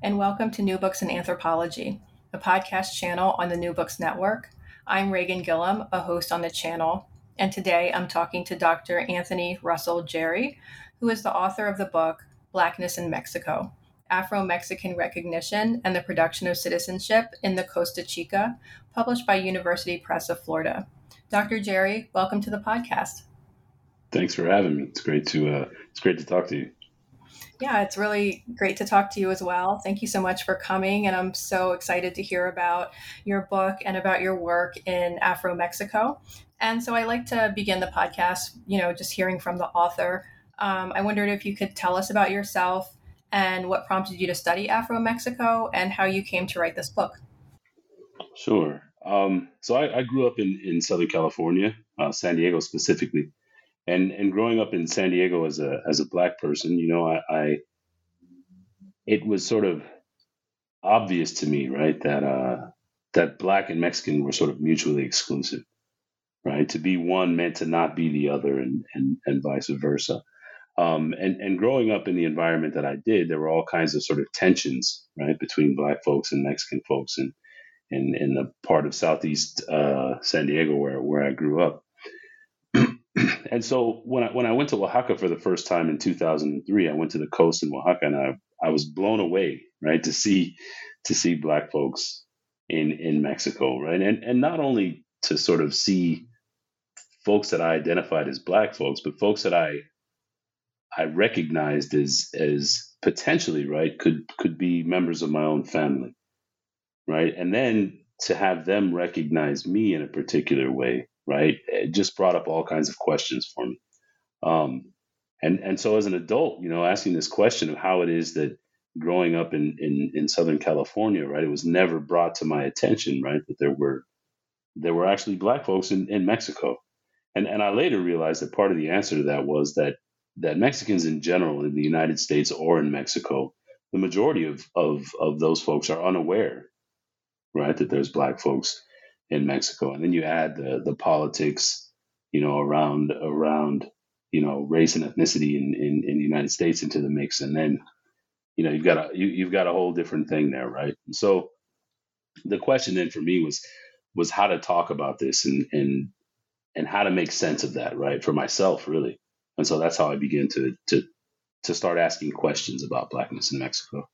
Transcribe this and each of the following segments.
and welcome to New Books in Anthropology, a podcast channel on the New Books Network. I'm Reagan Gillum, a host on the channel, and today I'm talking to Dr. Anthony Russell Jerry, who is the author of the book Blackness in Mexico Afro Mexican Recognition and the Production of Citizenship in the Costa Chica, published by University Press of Florida. Dr. Jerry, welcome to the podcast. Thanks for having me. It's great to uh, it's great to talk to you. Yeah, it's really great to talk to you as well. Thank you so much for coming. And I'm so excited to hear about your book and about your work in Afro Mexico. And so I like to begin the podcast, you know, just hearing from the author. Um, I wondered if you could tell us about yourself and what prompted you to study Afro Mexico and how you came to write this book. Sure. Um, so I, I, grew up in, in Southern California, uh, San Diego specifically and and growing up in San Diego as a as a black person, you know, I, I it was sort of obvious to me, right, that uh, that black and Mexican were sort of mutually exclusive, right? To be one meant to not be the other, and and and vice versa. Um, and and growing up in the environment that I did, there were all kinds of sort of tensions, right, between black folks and Mexican folks, and in in the part of Southeast uh, San Diego where where I grew up. and so when I when I went to Oaxaca for the first time in 2003, I went to the coast in Oaxaca, and I I was blown away, right, to see to see black folks in in Mexico, right, and and not only to sort of see folks that I identified as black folks, but folks that I I recognized as as potentially right could could be members of my own family, right, and then to have them recognize me in a particular way right? It just brought up all kinds of questions for me. Um, and and so as an adult, you know, asking this question of how it is that growing up in, in in Southern California, right, it was never brought to my attention, right, that there were there were actually black folks in, in Mexico. And and I later realized that part of the answer to that was that that Mexicans in general in the United States or in Mexico, the majority of of of those folks are unaware, right, that there's black folks in Mexico. And then you add the the politics, you know, around around you know race and ethnicity in, in, in the United States into the mix, and then you know you've got a you, you've got a whole different thing there, right? And so the question then for me was was how to talk about this and and and how to make sense of that, right, for myself, really. And so that's how I began to to to start asking questions about blackness in Mexico.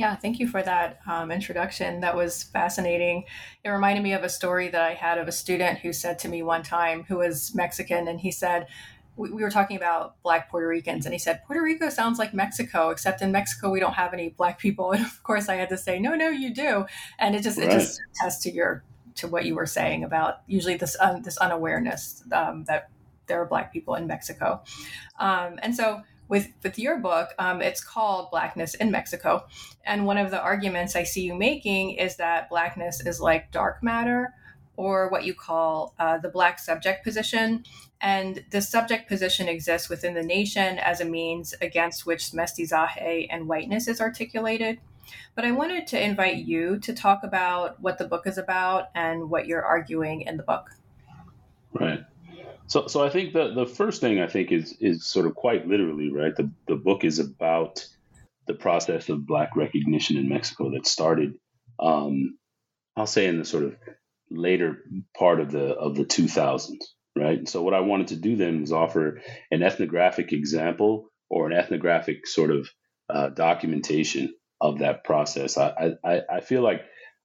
Yeah, thank you for that um, introduction. That was fascinating. It reminded me of a story that I had of a student who said to me one time, who was Mexican, and he said, we, we were talking about black Puerto Ricans, and he said, Puerto Rico sounds like Mexico, except in Mexico we don't have any black people. And of course, I had to say, no, no, you do. And it just right. it just attests to your to what you were saying about usually this um, this unawareness um, that there are black people in Mexico. Um, and so with with your book, um, it's called Blackness in Mexico, and one of the arguments I see you making is that blackness is like dark matter, or what you call uh, the Black subject position. And the subject position exists within the nation as a means against which mestizaje and whiteness is articulated. But I wanted to invite you to talk about what the book is about and what you're arguing in the book. Right. So, so I think the the first thing I think is is sort of quite literally right. The the book is about the process of black recognition in Mexico that started, um, I'll say, in the sort of later part of the of the 2000s, right? So what I wanted to do then was offer an ethnographic example or an ethnographic sort of uh, documentation of that process. I, I I feel like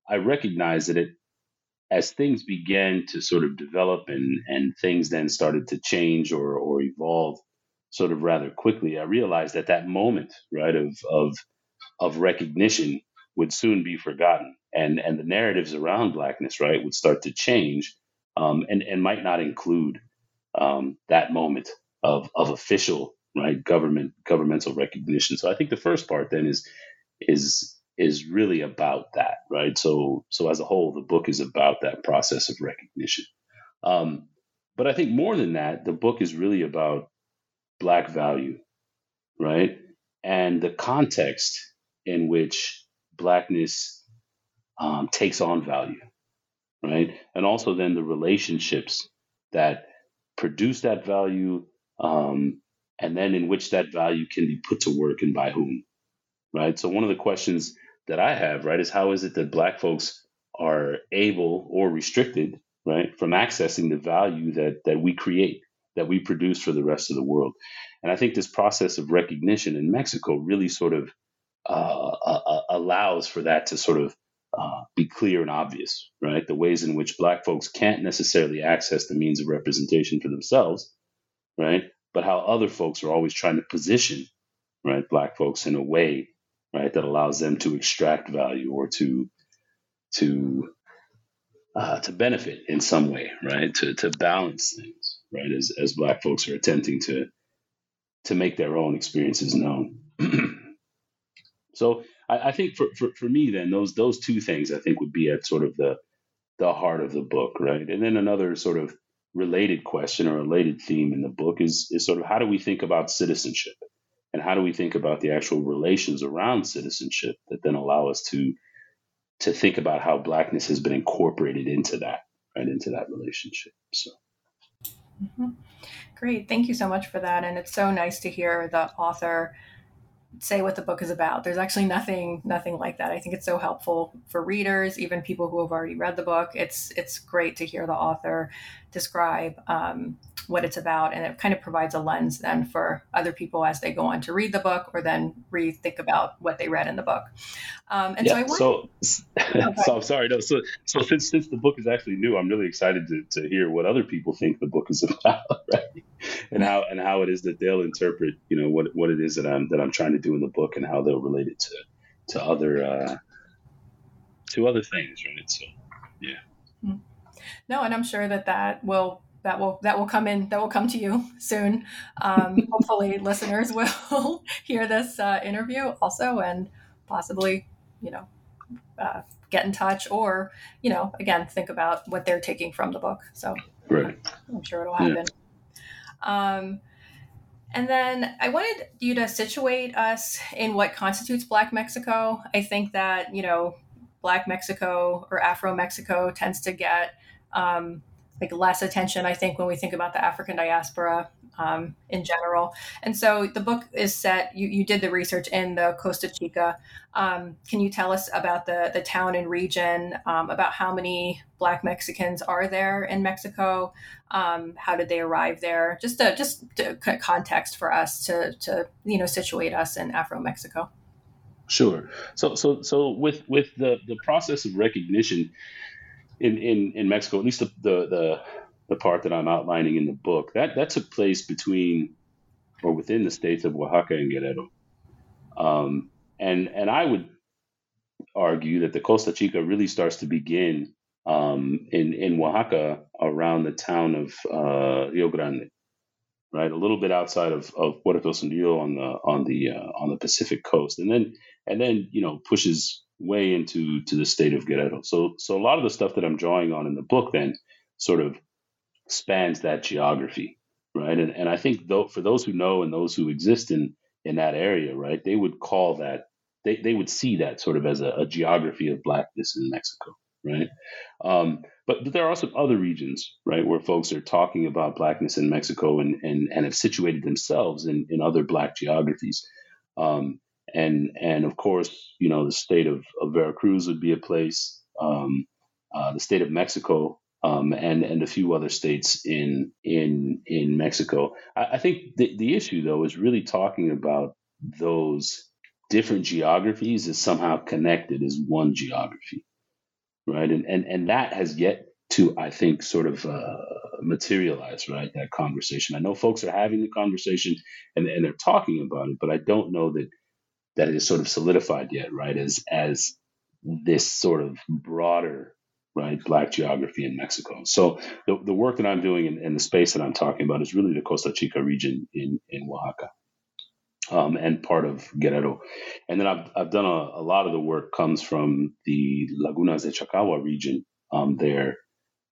I recognize that it as things began to sort of develop and and things then started to change or or evolve sort of rather quickly, I realized that that moment, right, of of of recognition would soon be forgotten, and and the narratives around blackness, right, would start to change, um, and and might not include um, that moment of of official right government governmental recognition. So I think the first part then is is is really about that, right? So so as a whole, the book is about that process of recognition. Um, but I think more than that, the book is really about black value, right? And the context in which blackness um, takes on value, right? And also then the relationships that produce that value, um, and then in which that value can be put to work and by whom, right? So one of the questions that I have, right, is how is it that black folks are able or restricted, right, from accessing the value that that we create, that we produce for the rest of the world. And I think this process of recognition in Mexico really sort of uh, uh, uh, allows for that to sort of uh, be clear and obvious, right? The ways in which Black folks can't necessarily access the means of representation for themselves, right? But how other folks are always trying to position, right, Black folks in a way, right, that allows them to extract value or to to uh, to benefit in some way, right? To to balance things, right? As as Black folks are attempting to to make their own experiences known. so I, I think for, for for me, then those those two things I think would be at sort of the the heart of the book, right? And then another sort of related question or related theme in the book is is sort of how do we think about citizenship and how do we think about the actual relations around citizenship that then allow us to to think about how blackness has been incorporated into that right into that relationship so mm-hmm. great thank you so much for that and it's so nice to hear the author say what the book is about. There's actually nothing nothing like that. I think it's so helpful for readers, even people who have already read the book. It's it's great to hear the author describe um, what it's about, and it kind of provides a lens then for other people as they go on to read the book or then rethink about what they read in the book. Um, and yeah, so I so, okay. so I'm sorry. No, so so since since the book is actually new, I'm really excited to, to hear what other people think the book is about, right? And how and how it is that they'll interpret, you know, what what it is that I'm that I'm trying to do in the book and how they'll relate it to to other uh, to other things, right? So yeah. Hmm. No, and I'm sure that that will that will that will come in that will come to you soon. Um, hopefully, listeners will hear this uh, interview also and possibly, you know, uh, get in touch or you know, again, think about what they're taking from the book. So right. I'm sure it'll happen. Yeah. Um, and then I wanted you to situate us in what constitutes Black Mexico. I think that, you know, Black Mexico or Afro Mexico tends to get um, like less attention, I think, when we think about the African diaspora um, in general. And so the book is set. You, you did the research in the Costa Chica. Um, can you tell us about the the town and region? Um, about how many Black Mexicans are there in Mexico? Um, how did they arrive there? Just a, just a context for us to to you know situate us in Afro Mexico. Sure. So so so with with the the process of recognition in in in Mexico, at least the the, the the part that I'm outlining in the book, that that took place between or within the states of Oaxaca and Guerrero. Um, and and I would argue that the Costa Chica really starts to begin um, in in Oaxaca around the town of uh, Rio Grande, right, a little bit outside of, of Puerto Escondido on the on the uh, on the Pacific coast, and then and then you know pushes way into to the state of Guerrero. So so a lot of the stuff that I'm drawing on in the book then sort of spans that geography, right? And and I think though for those who know and those who exist in in that area, right, they would call that they, they would see that sort of as a, a geography of blackness in Mexico, right? Um, but, but there are also other regions, right, where folks are talking about blackness in Mexico and and, and have situated themselves in, in other black geographies. Um, and and of course, you know, the state of, of Veracruz would be a place. Um, uh, the state of Mexico um, and and a few other states in in in Mexico. I, I, think the the issue though is really talking about those different geographies is somehow connected as one geography, right? And and and that has yet to I think sort of uh, materialize, right? That conversation. I know folks are having the conversation and and they're talking about it, but I don't know that that is sort of solidified yet, right? As as this sort of broader right black geography in mexico so the, the work that i'm doing in, in the space that i'm talking about is really the costa chica region in in oaxaca um, and part of guerrero and then i've, I've done a, a, lot of the work comes from the lagunas de chacahua region um, there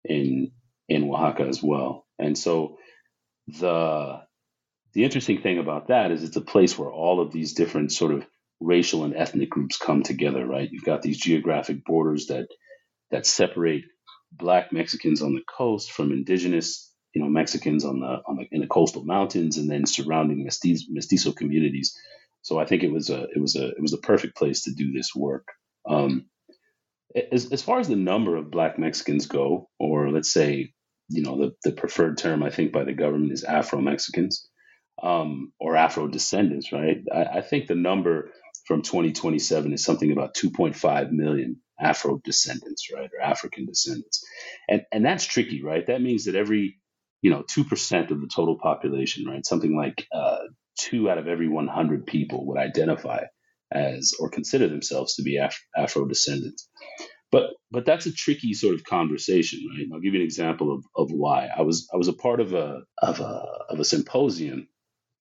in in oaxaca as well and so the the interesting thing about that is it's a place where all of these different sort of racial and ethnic groups come together, right? You've got these geographic borders that that separate black Mexicans on the coast from indigenous, you know, Mexicans on the on the in the coastal mountains and then surrounding mestizo, mestizo communities. So I think it was a it was a it was a perfect place to do this work. Um, as, as far as the number of black Mexicans go, or let's say, you know, the, the preferred term I think by the government is Afro Mexicans um, or Afro descendants, right? I, I, think the number from 2027 is something about 2.5 million Afro descendants, right, or African descendants, and and that's tricky, right? That means that every you know two percent of the total population, right, something like uh, two out of every 100 people would identify as or consider themselves to be Af- Afro descendants. But but that's a tricky sort of conversation, right? I'll give you an example of, of why. I was I was a part of a of a of a symposium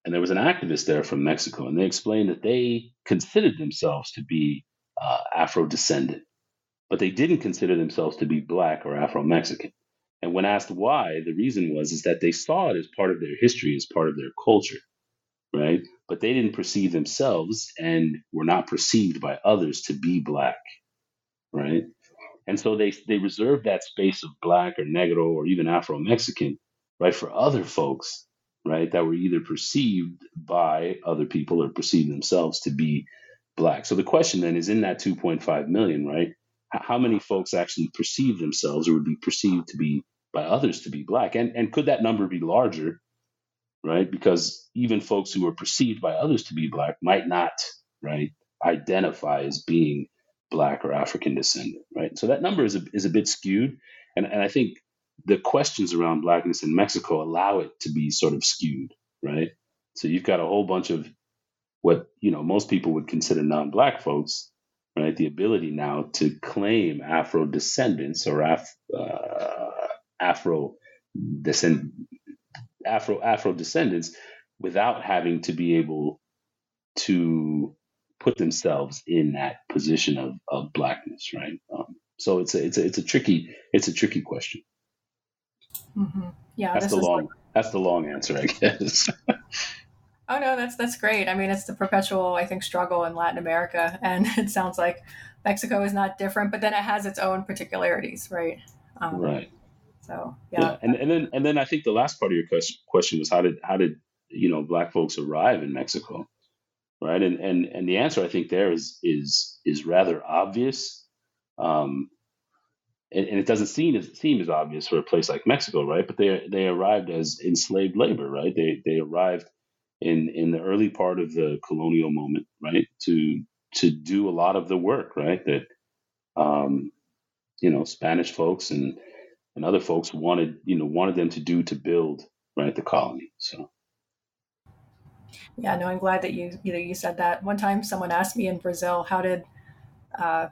and there was an activist there from Mexico, and they explained that they considered themselves to be uh, Afro descendant, but they didn't consider themselves to be black or Afro Mexican. And when asked why, the reason was is that they saw it as part of their history, as part of their culture, right? But they didn't perceive themselves and were not perceived by others to be black, right? And so they they reserved that space of black or negro or even Afro Mexican, right, for other folks right, that were either perceived by other people or perceived themselves to be black. So the question then is in that 2.5 million, right? How many folks actually perceive themselves or would be perceived to be by others to be black? And and could that number be larger, right? Because even folks who are perceived by others to be black might not, right, identify as being black or African descendant, right? So that number is a, is a bit skewed. And, and I think the questions around blackness in Mexico allow it to be sort of skewed, right? So you've got a whole bunch of what you know most people would consider non-black folks, right? The ability now to claim Afro descendants or Af, uh, Afro descend Afro Afro descendants without having to be able to put themselves in that position of, of blackness, right? Um, so it's a it's a it's a tricky it's a tricky question. Mm-hmm. Yeah, that's the long. Like... That's the long answer, I guess. oh no, that's that's great. I mean, it's the perpetual, I think, struggle in Latin America, and it sounds like Mexico is not different, but then it has its own particularities, right? Um, right. So yeah. yeah. and and then and then I think the last part of your question question was how did how did you know black folks arrive in Mexico, right? And and and the answer I think there is is is rather obvious. Um, and, and, it doesn't seem as seem as obvious for a place like Mexico, right? But they they arrived as enslaved labor, right? They they arrived in in the early part of the colonial moment, right? To to do a lot of the work, right? That um, you know Spanish folks and and other folks wanted you know wanted them to do to build right the colony. So. Yeah, no, I'm glad that you you know you said that. One time, someone asked me in Brazil, how did uh,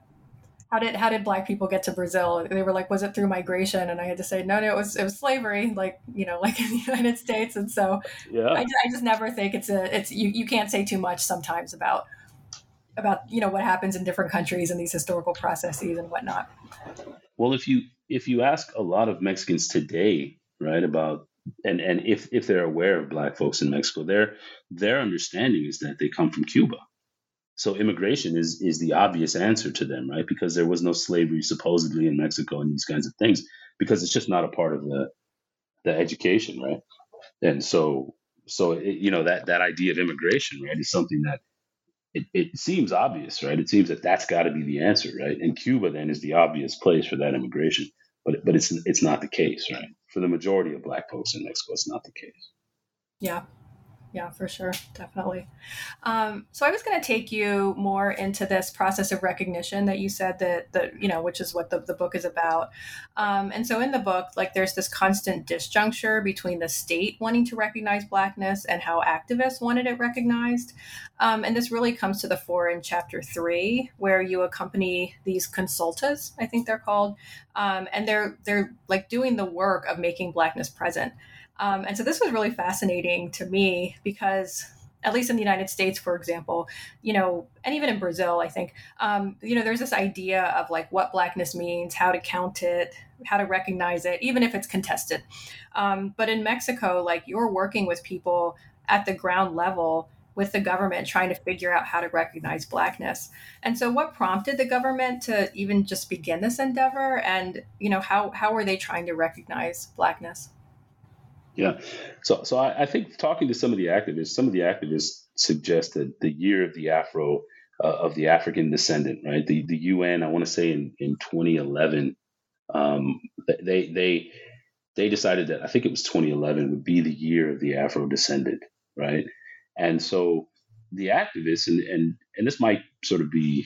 how did how did black people get to Brazil? They were like, was it through migration? And I had to say, no, no, it was it was slavery, like you know, like in the United States. And so, yeah, I, I just never think it's a it's you you can't say too much sometimes about about you know what happens in different countries and these historical processes and whatnot. Well, if you if you ask a lot of Mexicans today, right, about and and if if they're aware of Black folks in Mexico, their their understanding is that they come from Cuba. So immigration is is the obvious answer to them, right? Because there was no slavery supposedly in Mexico and these kinds of things, because it's just not a part of the the education, right? And so so it, you know that that idea of immigration, right, is something that it, it seems obvious, right? It seems that that's got to be the answer, right? And Cuba then is the obvious place for that immigration, but but it's it's not the case, right? For the majority of Black folks in Mexico, it's not the case. Yeah, yeah, for sure, definitely. Um, so I was going to take you more into this process of recognition that you said that the you know, which is what the, the book is about. Um, and so in the book, like there's this constant disjuncture between the state wanting to recognize blackness and how activists wanted it recognized. Um, and this really comes to the fore in chapter three, where you accompany these consultas, I think they're called, um, and they're they're like doing the work of making blackness present. Um, and so this was really fascinating to me because at least in the United States, for example, you know, and even in Brazil, I think, um, you know, there's this idea of like what blackness means, how to count it, how to recognize it, even if it's contested. Um, but in Mexico, like you're working with people at the ground level with the government trying to figure out how to recognize blackness. And so what prompted the government to even just begin this endeavor and, you know, how how were they trying to recognize blackness? Yeah. So, so I, I, think talking to some of the activists, some of the activists suggest that the year of the Afro, uh, of the African descendant, right? The the UN, I want to say in in 2011, um, they they they decided that I think it was 2011 would be the year of the Afro descendant, right? And so the activists, and and and this might sort of be,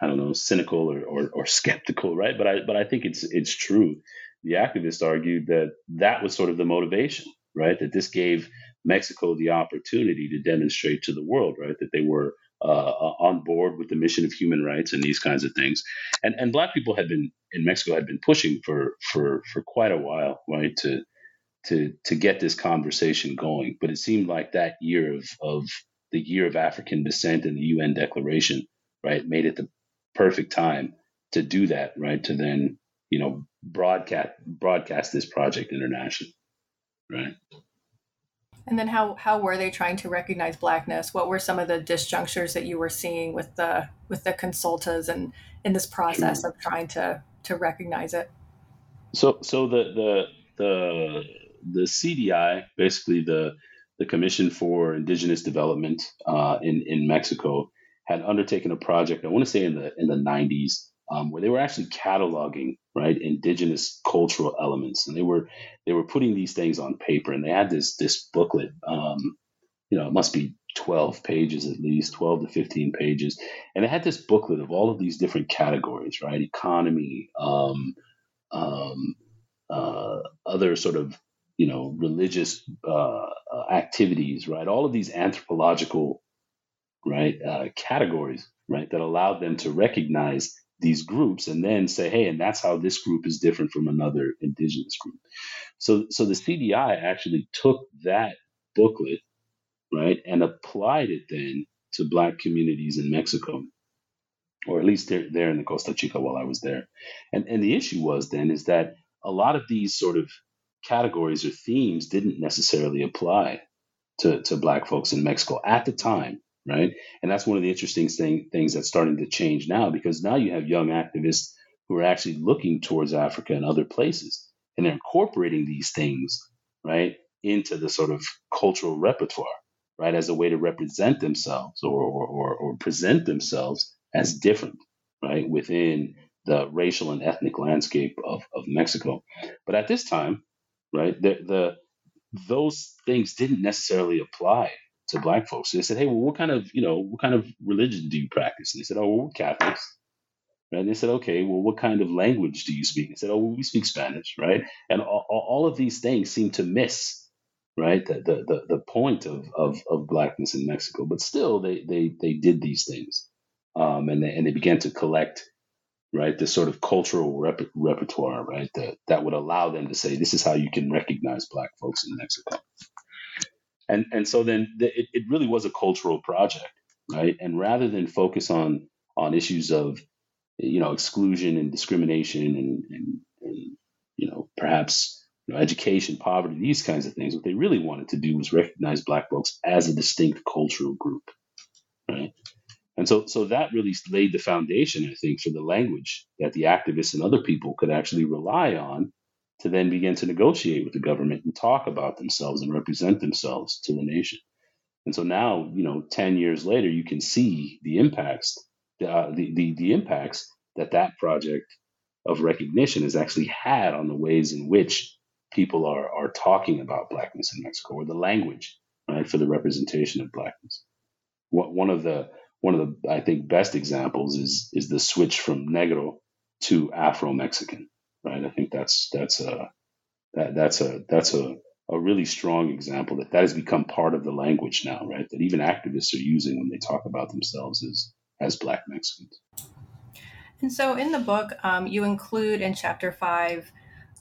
I don't know, cynical or, or, or skeptical, right? But I but I think it's it's true the activists argued that that was sort of the motivation, right? That this gave Mexico the opportunity to demonstrate to the world, right, that they were uh, uh, on board with the mission of human rights and these kinds of things. And and black people had been in Mexico had been pushing for for for quite a while, right, to to to get this conversation going. But it seemed like that year of of the year of African descent and the UN Declaration, right, made it the perfect time to do that, right, to then you know broadcast broadcast this project internationally right and then how how were they trying to recognize blackness what were some of the disjunctures that you were seeing with the with the consultas and in this process sure. of trying to to recognize it so so the the the the cdi basically the the commission for indigenous development uh, in in mexico had undertaken a project i want to say in the in the 90s um, where they were actually cataloging right indigenous cultural elements. And they were they were putting these things on paper and they had this this booklet um, you know it must be 12 pages at least 12 to 15 pages. And it had this booklet of all of these different categories right? Economy um, um, uh, other sort of you know religious uh, activities right? All of these anthropological right uh, categories right that allowed them to recognize these groups and then say, hey, and that's how this group is different from another indigenous group. So, so the CDI actually took that booklet, right, and applied it then to Black communities in Mexico, or at least there, there in the Costa Chica while I was there. And, and the issue was then is that a lot of these sort of categories or themes didn't necessarily apply to, to Black folks in Mexico at the time right? And that's one of the interesting thing, things that's starting to change now because now you have young activists who are actually looking towards Africa and other places and they're incorporating these things, right, into the sort of cultural repertoire, right, as a way to represent themselves or, or, or, or present themselves as different, right, within the racial and ethnic landscape of, of Mexico. But at this time, right, the, the those things didn't necessarily apply to black folks. They said, "Hey, well, what kind of you know what kind of religion do you practice?" And they said, "Oh, well, we're Catholics." Right? And they said, "Okay, well, what kind of language do you speak?" They said, "Oh, well, we speak Spanish." Right? And all, all of these things seem to miss right the, the the, the point of, of of blackness in Mexico. But still, they they they did these things, um, and they and they began to collect right this sort of cultural rep- repertoire right that that would allow them to say this is how you can recognize black folks in Mexico and and so then the, it, it really was a cultural project right? And rather than focus on on issues of you know exclusion and discrimination and, and, and you know perhaps you know, education, poverty, these kinds of things, what they really wanted to do was recognize Black folks as a distinct cultural group, right? And so, so that really laid the foundation, I think, for the language that the activists and other people could actually rely on to then begin to negotiate with the government and talk about themselves and represent themselves to the nation. And so now, you know, 10 years later, you can see the impacts, uh, the, the, the impacts that that project of recognition has actually had on the ways in which people are, are talking about blackness in Mexico or the language, right, for the representation of blackness. One of the one of the I think best examples is is the switch from negro to Afro Mexican, right? I think that's that's a that, that's a that's a a really strong example that that has become part of the language now, right? That even activists are using when they talk about themselves as as Black Mexicans. And so, in the book, um, you include in chapter five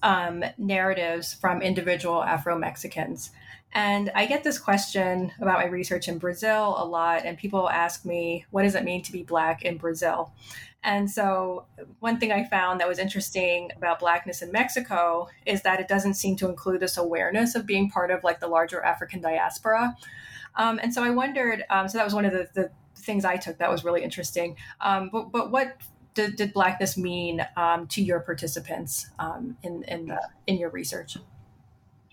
um, narratives from individual Afro Mexicans. And I get this question about my research in Brazil a lot, and people ask me, what does it mean to be Black in Brazil? And so, one thing I found that was interesting about Blackness in Mexico is that it doesn't seem to include this awareness of being part of like the larger African diaspora. Um, and so, I wondered. Um, so that was one of the, the, things I took that was really interesting. Um, but but what did, did Blackness mean um, to your participants um, in in the in your research?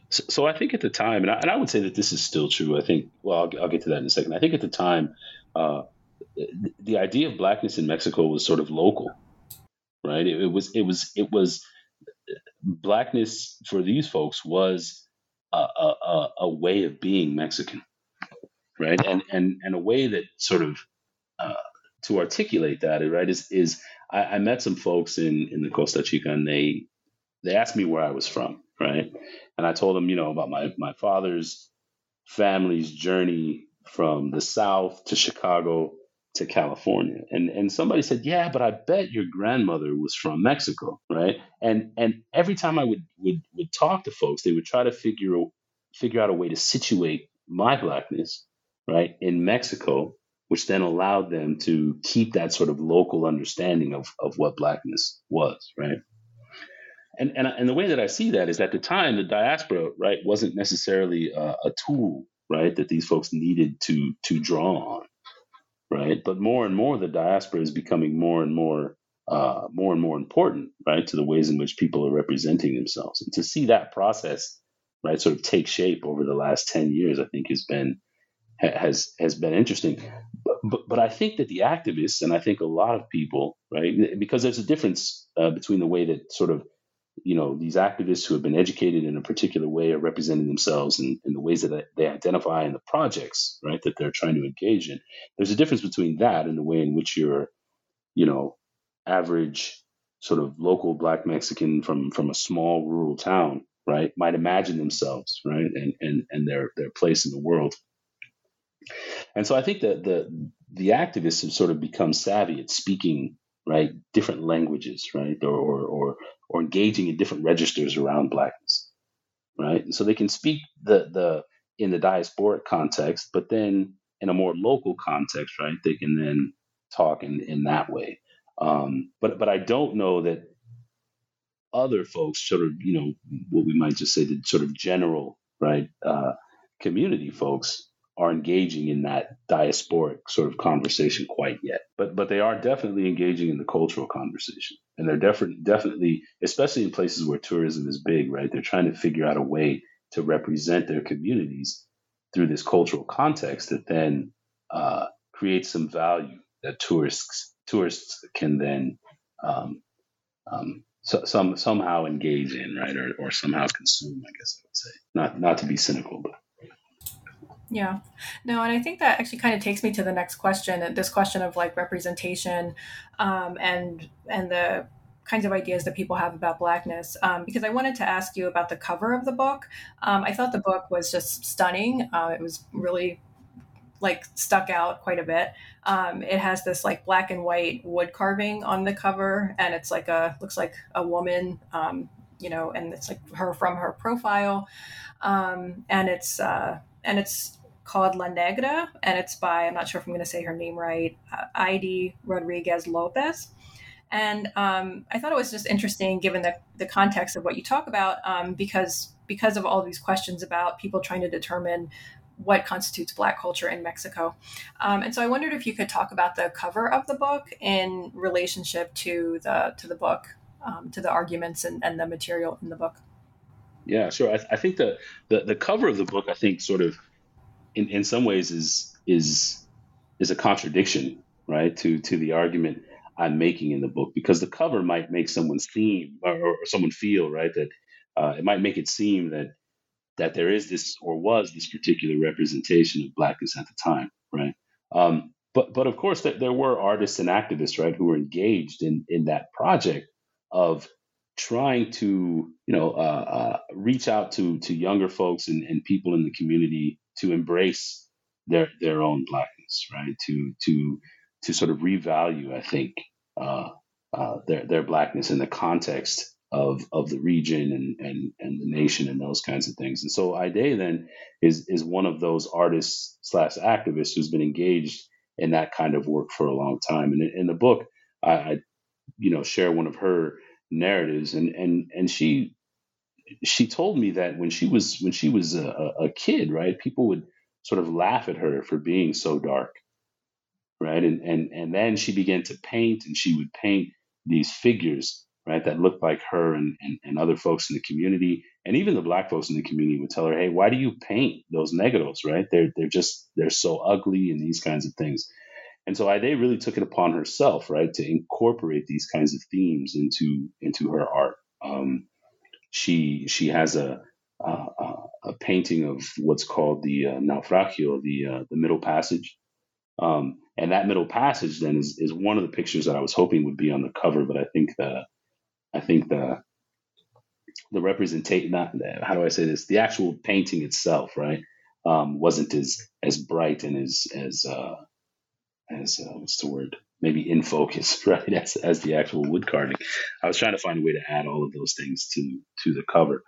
So, so, I think at the time, and I, and I, would say that this is still true. I think. Well, I'll, I'll get to that in a second. I think at the time. Uh, the idea of blackness in Mexico was sort of local, right? It, it, was it was it was blackness for these folks was a, a, a, way of being Mexican, right? And and and a way that sort of uh, to articulate that, right, is is I, I met some folks in in the Costa Chica, and they they asked me where I was from, right? And I told them, you know, about my my father's family's journey from the South to Chicago to California. And and somebody said, "Yeah, but I bet your grandmother was from Mexico, right?" And and every time I would would would talk to folks, they would try to figure figure out a way to situate my blackness, right, in Mexico, which then allowed them to keep that sort of local understanding of of what blackness was, right? And, and, and the way that I see that is at the time, the diaspora, right, wasn't necessarily a, a tool, right, that these folks needed to to draw on right? But more and more, the diaspora is becoming more and more, uh, more and more important, right, to the ways in which people are representing themselves. And to see that process, right, sort of take shape over the last ten years, I think has been has has been interesting. But, but, but I think that the activists, and I think a lot of people, right, because there's a difference uh, between the way that sort of you know these activists who have been educated in a particular way are representing themselves in, in the ways that they identify in the projects right that they're trying to engage in there's a difference between that and the way in which your you know average sort of local black mexican from from a small rural town right might imagine themselves right and and and their their place in the world. And so i think that the the activists have sort of become savvy at speaking right different languages right or or, or or engaging in different registers around blackness, right? And so they can speak the the in the diasporic context, but then in a more local context, right? They can then talk in in that way. Um, but but I don't know that other folks, sort of you know what we might just say the sort of general right uh, community folks, are engaging in that diasporic sort of conversation quite yet. But but they are definitely engaging in the cultural conversation. And they're definitely definitely, especially in places where tourism is big, right? They're trying to figure out a way to represent their communities through this cultural context that then uh, creates some value that tourists tourists can then um, um, so, some somehow engage in, right, or, or somehow consume. I guess I would say, not not to be cynical, but yeah. No, and I think that actually kind of takes me to the next question, and this question of like representation um, and and the kinds of ideas that people have about blackness um, because i wanted to ask you about the cover of the book. Um, i thought the book was just stunning. Uh, it was really like stuck out quite a bit. Um, it has this like black and white wood carving on the cover and it's like a looks like a woman um, you know and it's like her from her profile. Um, and it's uh, and it's called La Negra, and it's by, I'm not sure if I'm going to say her name right, uh, Rodriguez Lopez. And um, I thought it was just interesting given the, the context of what you talk about, um, because because of all these questions about people trying to determine what constitutes Black culture in Mexico. Um, and so I wondered if you could talk about the cover of the book in relationship to the to the book, um, to the arguments and, and the material in the book. Yeah, sure. I, I think the, the the cover of the book, I think, sort of, in, in some ways, is is is a contradiction, right, to to the argument I'm making in the book, because the cover might make someone seem or, or someone feel, right, that uh, it might make it seem that that there is this or was this particular representation of blackness at the time, right? Um, but but of course, that there were artists and activists, right, who were engaged in in that project of trying to you know uh, uh, reach out to to younger folks and, and people in the community to embrace their their own blackness, right? To to to sort of revalue, I think, uh, uh, their their blackness in the context of of the region and and and the nation and those kinds of things. And so Ide then is is one of those artists slash activists who's been engaged in that kind of work for a long time. And in, in the book, I, I you know share one of her narratives and and and she she told me that when she was when she was a, a kid right people would sort of laugh at her for being so dark right? And and and then she began to paint and she would paint these figures right that looked like her and, and and other folks in the community. And even the black folks in the community would tell her hey why do you paint those negros right? They're they're just they're so ugly and these kinds of things. And so Ide really took it upon herself, right, to incorporate these kinds of themes into into her art. Um, she she has a, a, a painting of what's called the uh, naufragio, the uh, the middle passage, um, and that middle passage then is is one of the pictures that I was hoping would be on the cover, but I think the I think the the representation not how do I say this the actual painting itself right um, wasn't as as bright and as as uh, as uh, what's the word? Maybe in focus, right? As as the actual wood carving. I was trying to find a way to add all of those things to to the cover.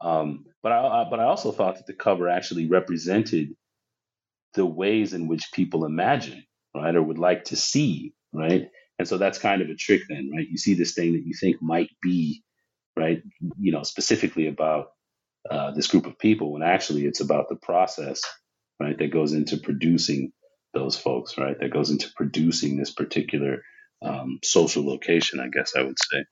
Um, but I but I also thought that the cover actually represented the ways in which people imagine, right, or would like to see, right. And so that's kind of a trick, then, right? You see this thing that you think might be, right, you know, specifically about uh, this group of people, when actually it's about the process, right, that goes into producing those folks, right? That goes into producing this particular um, social location, I guess I would say.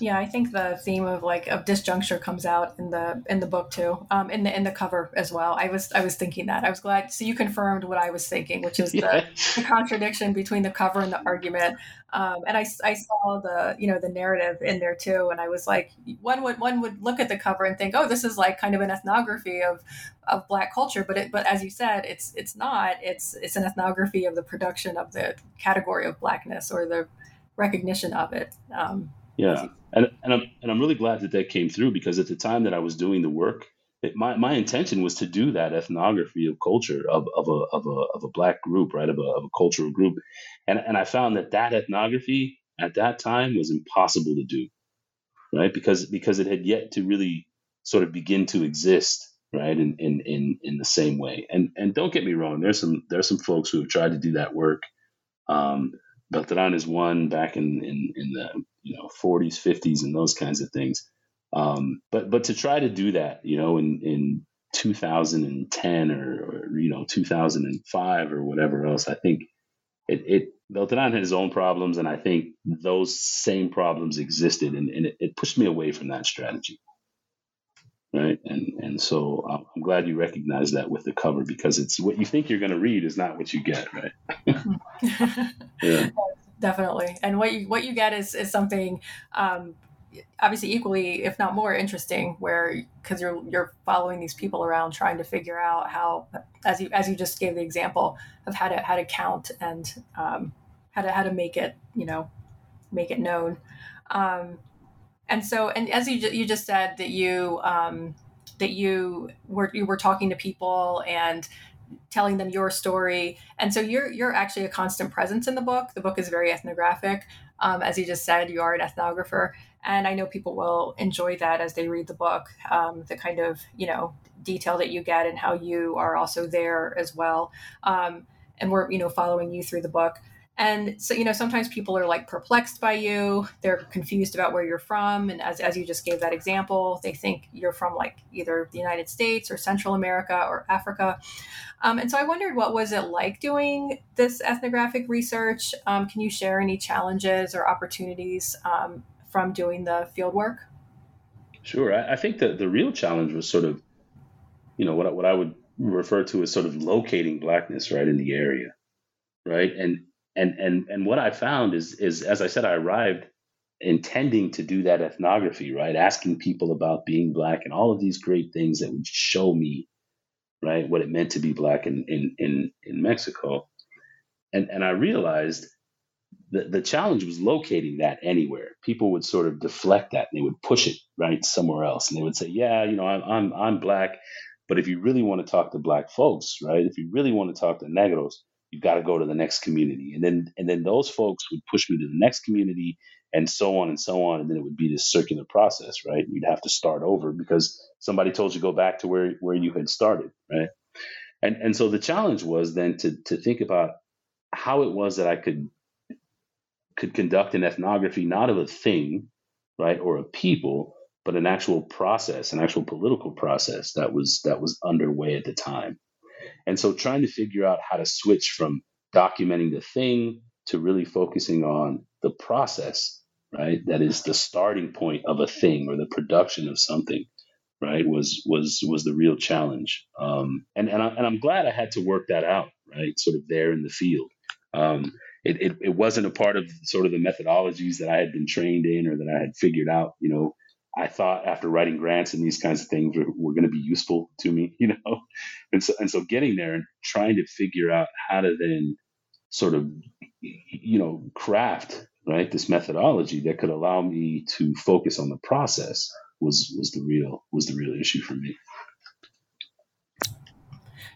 Yeah, I think the theme of like of disjuncture comes out in the in the book too, um, in the in the cover as well. I was I was thinking that I was glad. So you confirmed what I was thinking, which is yeah. the, the, contradiction between the cover and the argument. Um, and I, I saw the you know the narrative in there too, and I was like, one would one would look at the cover and think, oh, this is like kind of an ethnography of of Black culture, but it but as you said, it's it's not. It's it's an ethnography of the production of the category of blackness or the recognition of it. Um, yeah, and and I'm and I'm really glad that that came through because at the time that I was doing the work, it, my my intention was to do that ethnography of culture of of a of a of a black group, right, of a of a cultural group, and and I found that that ethnography at that time was impossible to do, right, because because it had yet to really sort of begin to exist right? In in in, in the same way. And and don't get me wrong there's some there's some folks who have tried to do that work. Um, Beltran is one back in, in, in the you know 40s, 50s, and those kinds of things. Um, but but to try to do that, you know, in in 2010 or, or you know 2005 or whatever else, I think it, it Beltran had his own problems, and I think those same problems existed, and, and it, it pushed me away from that strategy right? And and so um, I'm glad you recognize that with the cover because it's what you think you're going to read is not what you get, right? yeah, definitely. And what you what you get is is something. Um, obviously equally if not more interesting where because you're you're following these people around trying to figure out how as you as you just gave the example of how to how to count and um, how to how to make it you know make it known um, and so and as you you just said that you um, that you were you were talking to people and telling them your story. And so you're you're actually a constant presence in the book. The book is very ethnographic. Um, as you just said, you are an ethnographer, and I know people will enjoy that as they read the book. Um, the kind of you know detail that you get and how you are also there as well. Um, and we're you know following you through the book. And so, you know, sometimes people are like perplexed by you. They're confused about where you're from. And as, as you just gave that example, they think you're from like either the United States or Central America or Africa. Um, and so I wondered what was it like doing this ethnographic research? Um, can you share any challenges or opportunities um, from doing the field work? Sure. I, I think that the real challenge was sort of, you know, what, what I would refer to as sort of locating blackness right in the area right and and and and what I found is is as I said, I arrived intending to do that ethnography, right? Asking people about being black and all of these great things that would show me, right, what it meant to be black in in in, in Mexico. And and I realized that the challenge was locating that anywhere. People would sort of deflect that and they would push it right somewhere else. And they would say, Yeah, you know, I'm I'm I'm black. But if you really want to talk to black folks, right? If you really want to talk to negros, you've got to go to the next community. And then and then those folks would push me to the next community and so on and so on and then it would be this circular process right? You'd have to start over because somebody told you to go back to where where you had started right? And and so the challenge was then to to think about how it was that I could could conduct an ethnography not of a thing right or a people but an actual process an actual political process that was that was underway at the time and so trying to figure out how to switch from documenting the thing to really focusing on the process, right? That is the starting point of a thing or the production of something, right? Was was was the real challenge. Um, and and, I, and I'm glad I had to work that out, right? Sort of there in the field. Um, it, it, it wasn't a part of sort of the methodologies that I had been trained in or that I had figured out, you know, I thought after writing grants and these kinds of things were, were going to be useful to me, you know, and so and so getting there and trying to figure out how to then sort of you know craft right this methodology that could allow me to focus on the process was was the real was the real issue for me.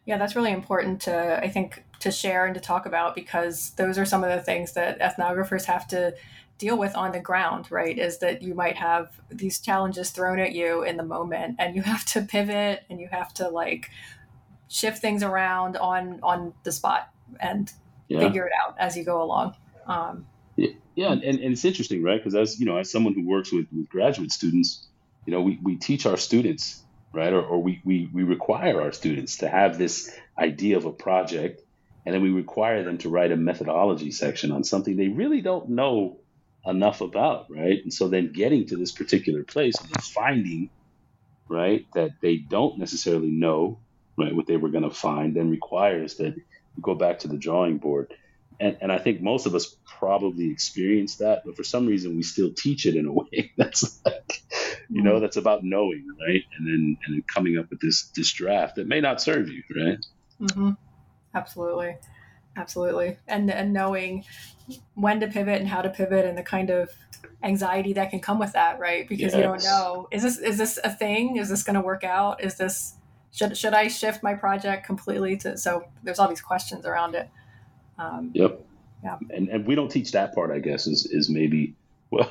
Yeah, that's really important to I think to share and to talk about because those are some of the things that ethnographers have to deal with on the ground, right? Is that you might have these challenges thrown at you in the moment and you have to pivot and you have to like shift things around on on the spot and yeah. figure it out as you go along. Um, yeah, yeah, and, and it's interesting, right? Because as you know, as someone who works with, with graduate students, you know, we, we teach our students, right? Or, or we, we we require our students to have this idea of a project and then we require them to write a methodology section on something they really don't know enough about, right? And so then getting to this particular place and finding, right, that they don't necessarily know, right, what they were going to find, then requires that you go back to the drawing board. And, and I think most of us probably experience that, but for some reason we still teach it in a way that's like, you know, mm-hmm. that's about knowing, right? And then and then coming up with this this draft that may not serve you, right? Mm-hmm. Absolutely absolutely. And and knowing when to pivot and how to pivot and the kind of anxiety that can come with that right? Because yes. you don't know. Is this is this a thing? Is this going to work out? Is this should should i shift my project completely to so there's all these questions around it. Um, yep. yeah. And and we don't teach that part i guess is is maybe well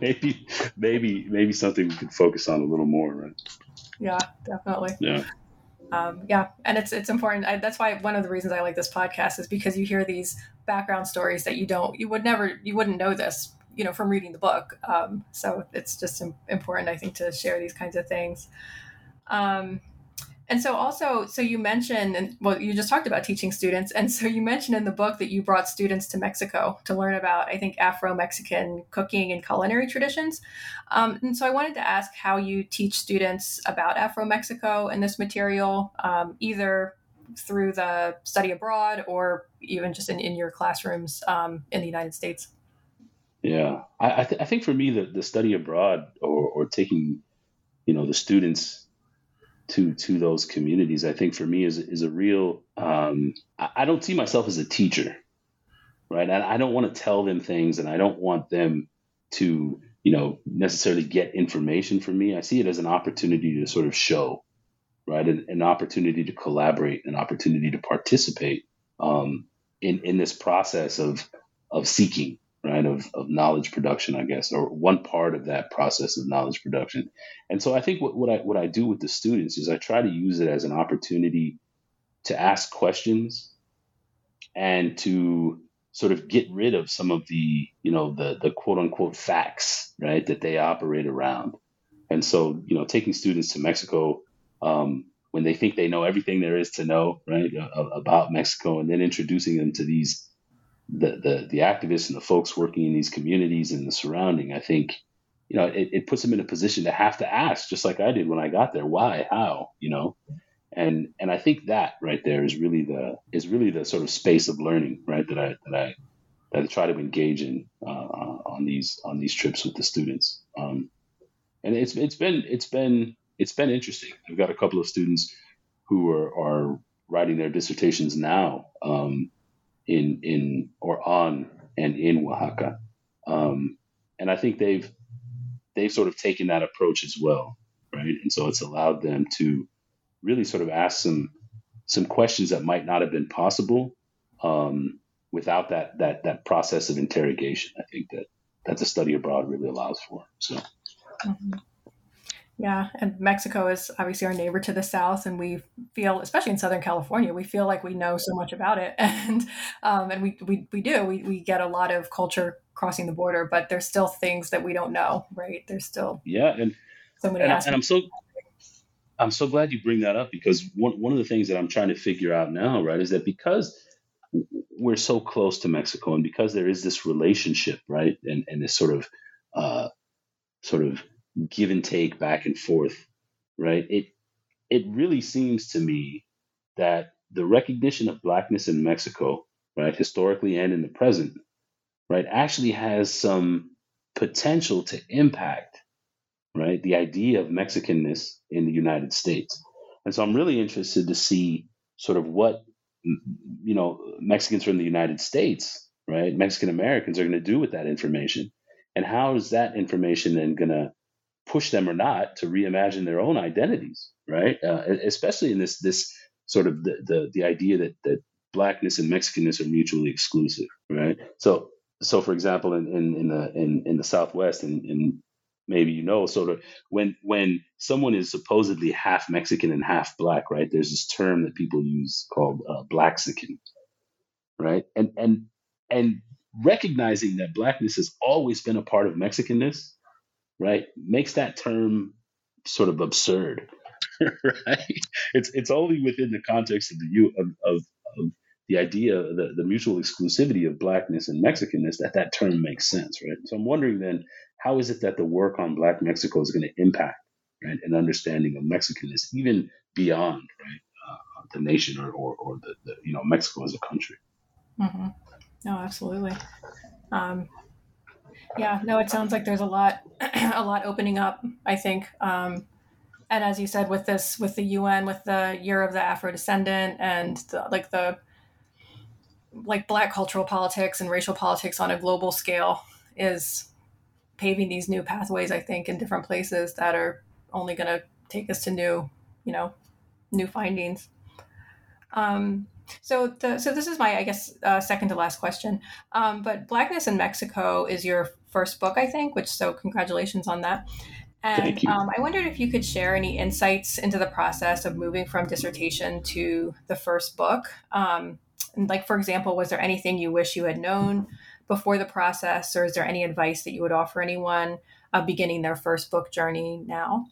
maybe maybe maybe something we could focus on a little more right? Yeah definitely. Yeah um, yeah, and it's it's important. I, that's why one of the reasons I like this podcast is because you hear these background stories that you don't, you would never, you wouldn't know this, you know, from reading the book. Um, so it's just important, I think, to share these kinds of things. Um, and so also, so you mentioned, and well, you just talked about teaching students. And so you mentioned in the book that you brought students to Mexico to learn about, I think, Afro-Mexican cooking and culinary traditions. Um, and so I wanted to ask how you teach students about Afro-Mexico in this material, um, either through the study abroad or even just in, in your classrooms um, in the United States. Yeah, I, I, th- I think for me, the, the study abroad or, or taking, you know, the students to to those communities i think for me is is a real um, I, don't see myself as a teacher right and i don't want to tell them things and i don't want them to you know necessarily get information from me i see it as an opportunity to sort of show right? An, an opportunity to collaborate, an opportunity to participate um, in in this process of of seeking, right? Of of knowledge production, I guess, or one part of that process of knowledge production. And so I think what, what I what I do with the students is I try to use it as an opportunity to ask questions and to sort of get rid of some of the you know the the quote unquote facts right that they operate around and so you know taking students to mexico um, when they think they know everything there is to know right about mexico and then introducing them to these the the, the activists and the folks working in these communities and the surrounding i think you know it, it puts them in a position to have to ask just like i did when i got there why how you know and and I think that right there is really the is really the sort of space of learning right that I that I that I try to engage in uh, on these on these trips with the students. Um, and it's it's been it's been it's been interesting. I've got a couple of students who are, are writing their dissertations now um, in in or on and in Oaxaca, um, and I think they've they've sort of taken that approach as well, right? And so it's allowed them to really sort of ask some some questions that might not have been possible um, without that that that process of interrogation. I think that that the study abroad really allows for. So. Mm-hmm. Yeah, and Mexico is obviously our neighbor to the south, and we feel, especially in Southern California, we feel like we know so much about it, and um, and we, we we do. We we get a lot of culture crossing the border, but there's still things that we don't know, right? There's still yeah, and so many. And, and I'm so I'm so glad you bring that up because one, one of the things that I'm trying to figure out now, right, is that because we're so close to Mexico and because there is this relationship, right, and, and this sort of uh, sort of give and take back and forth, right, it it really seems to me that the recognition of blackness in Mexico, right, historically and in the present, right, actually has some potential to impact right? The idea of Mexicanness in the United States. And so I'm really interested to see sort of what, you know, Mexicans from the United States, right? Mexican Americans are going to do with that information. And how is that information then going to push them or not to reimagine their own identities, right? Uh, especially in this, this sort of the, the, the idea that, that blackness and Mexicanness are mutually exclusive, right? So, so for example, in, in, in the in, in the Southwest, in, in maybe you know sort of when when someone is supposedly half mexican and half black right there's this term that people use called uh, blaxican right and and and recognizing that blackness has always been a part of mexicanness right makes that term sort of absurd right it's it's only within the context of the of, of, of the idea the, the mutual exclusivity of blackness and mexicanness that that term makes sense right so i'm wondering then how is it that the work on Black Mexico is going to impact right, an understanding of Mexicanness, even beyond right, uh, the nation or, or, or the, the, you know Mexico as a country? Mm-hmm. No, absolutely. Um, yeah, no, it sounds like there's a lot, a lot opening up. I think, um, and as you said, with this, with the UN, with the Year of the Afro Descendant, and the, like the like Black cultural politics and racial politics on a global scale is paving these new pathways, I think, in different places that are only going to take us to new, you know, new findings. Um, so the so this is my I guess uh, second to last question. Um, but Blackness in Mexico is your first book, I think. Which so congratulations on that. And um, I wondered if you could share any insights into the process of moving from dissertation to the first book. Um, like, for example, was there anything you wish you had known before the process, or is there any advice that you would offer anyone uh, beginning their first book journey now?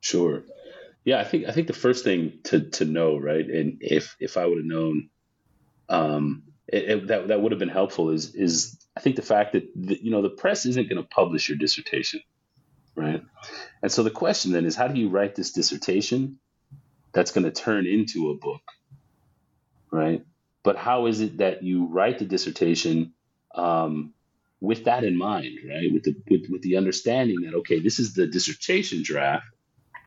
Sure. Yeah, I think I think the first thing to to know, right, and if if I would have known, um, it, it, that that would have been helpful is is I think the fact that the, you know the press isn't going to publish your dissertation, right? And so the question then is, how do you write this dissertation that's going to turn into a book, right? But how is it that you write the dissertation um, with that in mind, right? With the with, with the understanding that okay, this is the dissertation draft,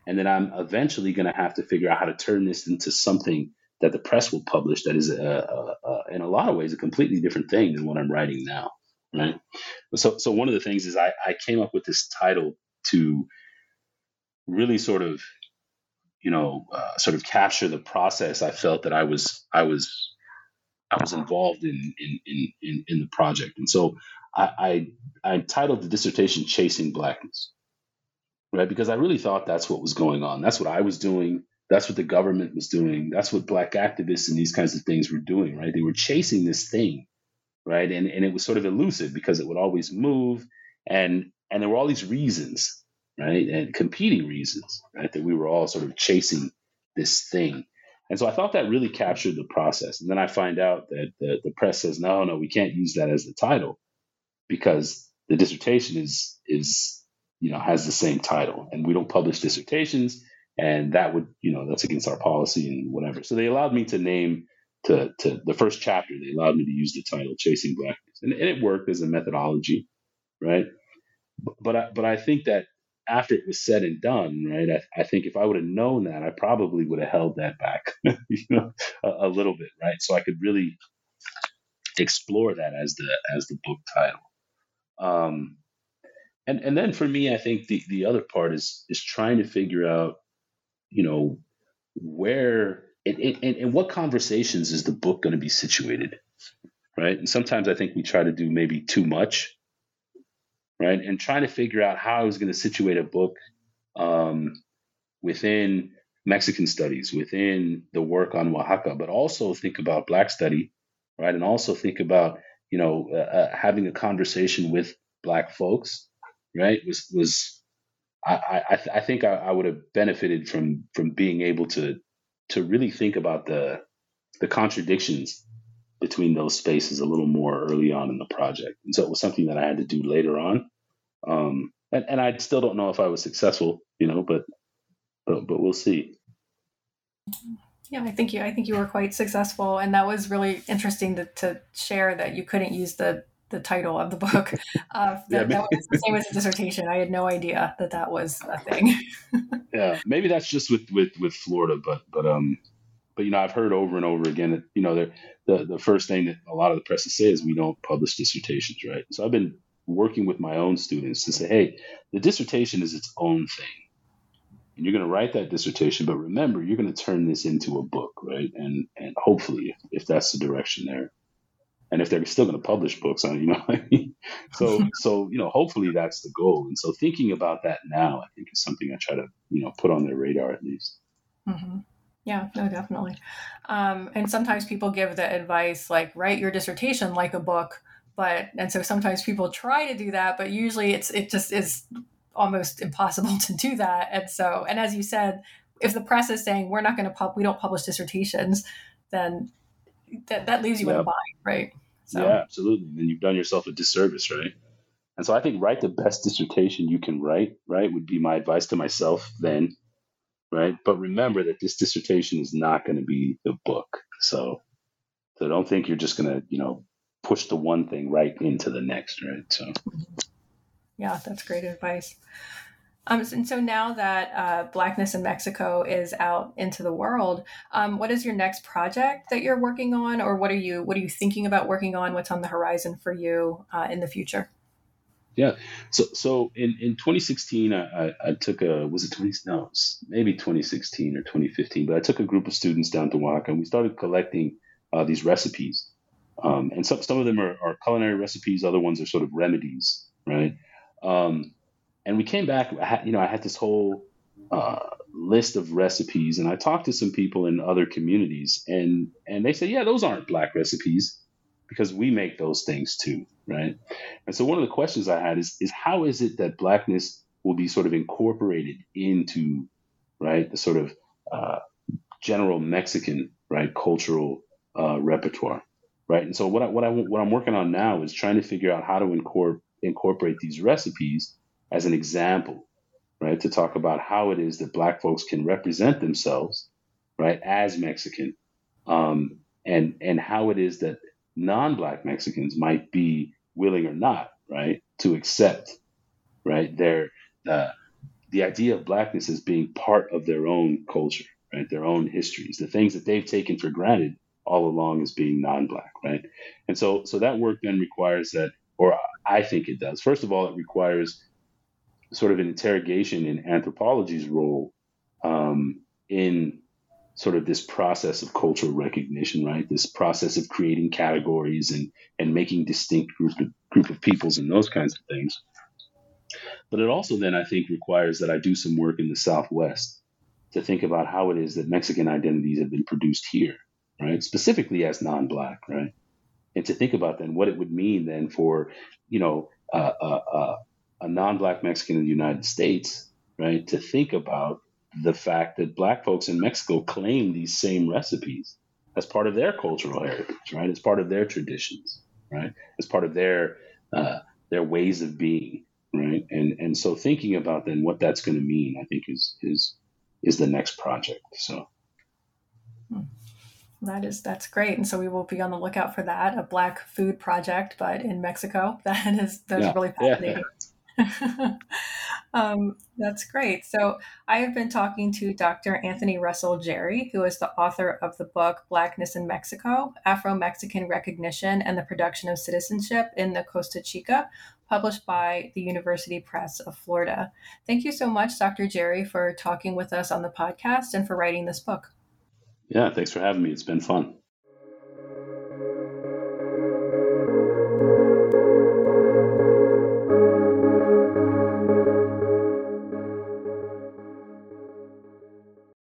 and then I'm eventually going to have to figure out how to turn this into something that the press will publish that is a, a, a, in a lot of ways a completely different thing than what I'm writing now, right? So so one of the things is I, I came up with this title to really sort of you know, uh, sort of capture the process I felt that I was I was I was involved in in in in, in the project, and so I, I I titled the dissertation "Chasing Blackness," right? Because I really thought that's what was going on. That's what I was doing. That's what the government was doing. That's what black activists and these kinds of things were doing, right? They were chasing this thing, right? And and it was sort of elusive because it would always move, and and there were all these reasons, right, and competing reasons, right, that we were all sort of chasing this thing. And so I thought that really captured the process. And then I find out that the, the press says, no, no, we can't use that as the title because the dissertation is is you know has the same title, and we don't publish dissertations, and that would you know that's against our policy and whatever. So they allowed me to name to to the first chapter. They allowed me to use the title "Chasing Blackness," and, and it worked as a methodology, right? But I, but I think that after it was said and done, right? I, I think if I would have known that, I probably would have held that back, you know, a, a, little bit, right? So I could really explore that as the as the book title. Um, and and then for me, I think the the other part is is trying to figure out, you know, where and, and, and what conversations is the book going to be situated, right? And sometimes I think we try to do maybe too much right? And trying to figure out how I was going to situate a book um, within Mexican studies, within the work on Oaxaca, but also think about Black study, right? And also think about you know uh, uh, having a conversation with Black folks, right? Was was I I, I think I, I would have benefited from from being able to to really think about the the contradictions between those spaces a little more early on in the project. And so it was something that I had to do later on. Um, and, and I still don't know if I was successful, you know, but, but, but we'll see. Yeah, I think you, I think you were quite successful. And that was really interesting to, to share that you couldn't use the, the title of the book. Uh, that, yeah, that was the same as a dissertation. I had no idea that that was a thing. yeah, maybe that's just with, with, with Florida, but, but, um, but you know, I've heard over and over again that you know the the first thing that a lot of the presses say is we don't publish dissertations, right? So I've been working with my own students to say, hey, the dissertation is its own thing, and you're going to write that dissertation, but remember, you're going to turn this into a book, right? And and hopefully, if, if that's the direction there, and if they're still going to publish books on, you know, so so you know, hopefully that's the goal. And so thinking about that now, I think is something I try to you know put on their radar at least. Mm-hmm. Yeah, no, definitely. Um, and sometimes people give the advice like write your dissertation like a book, but and so sometimes people try to do that, but usually it's it just is almost impossible to do that. And so, and as you said, if the press is saying we're not going to pub, we don't publish dissertations, then that that leaves you in a bind, right? So. Yeah, absolutely. Then you've done yourself a disservice, right? And so I think write the best dissertation you can write, right? Would be my advice to myself then right? But remember that this dissertation is not going to be the book. So, so don't think you're just going to, you know, push the one thing right into the next, right? So, yeah, that's great advice. Um, and so now that uh, Blackness in Mexico is out into the world, um, what is your next project that you're working on, or what are you what are you thinking about working on? What's on the horizon for you uh, in the future? Yeah. So so in, in 2016, I, I, took a was it 20 no maybe 2016 or 2015, but I took a group of students down to Oaxaca and we started collecting uh, these recipes. Um, and some some of them are, are, culinary recipes, other ones are sort of remedies, right? Um, and we came back. You know, I had this whole uh, list of recipes, and I talked to some people in other communities, and and they said, yeah, those aren't black recipes because we make those things too, right? And so one of the questions I had is is how is it that blackness will be sort of incorporated into right the sort of uh, general Mexican right cultural uh, repertoire, right? And so what I, what I what I'm working on now is trying to figure out how to incorporate incorporate these recipes as an example, right? To talk about how it is that Black folks can represent themselves, right, as Mexican, um, and and how it is that non-black Mexicans might be willing or not, right, to accept, right, their uh, the idea of blackness as being part of their own culture, right, their own histories, the things that they've taken for granted all along as being non-black, right, and so so that work then requires that, or I think it does. First of all, it requires sort of an interrogation in anthropology's role um, in sort of this process of cultural recognition, right? This process of creating categories and and making distinct group of, group of peoples and those kinds of things. But it also then I think requires that I do some work in the Southwest to think about how it is that Mexican identities have been produced here, right? Specifically as non-black, right? And to think about then what it would mean then for, you know, uh, uh, uh, a non-black Mexican in the United States, right? To think about the fact that black folks in Mexico claim these same recipes as part of their cultural heritage, right? As part of their traditions, right? As part of their uh, their ways of being, right? And and so thinking about then what that's going to mean, I think is is is the next project. So. That is that's great, and so we will be on the lookout for that a Black Food Project, but in Mexico. That is that's yeah, really fascinating. Yeah. um, that's great. So I have been talking to Dr. Anthony Russell Jerry, who is the author of the book Blackness in Mexico: Afro-Mexican Recognition and the Production of Citizenship in the Costa Chica, published by the University Press of Florida. Thank you so much, Dr. Jerry, for talking with us on the podcast and for writing this book. Yeah, thanks for having me. It's been fun.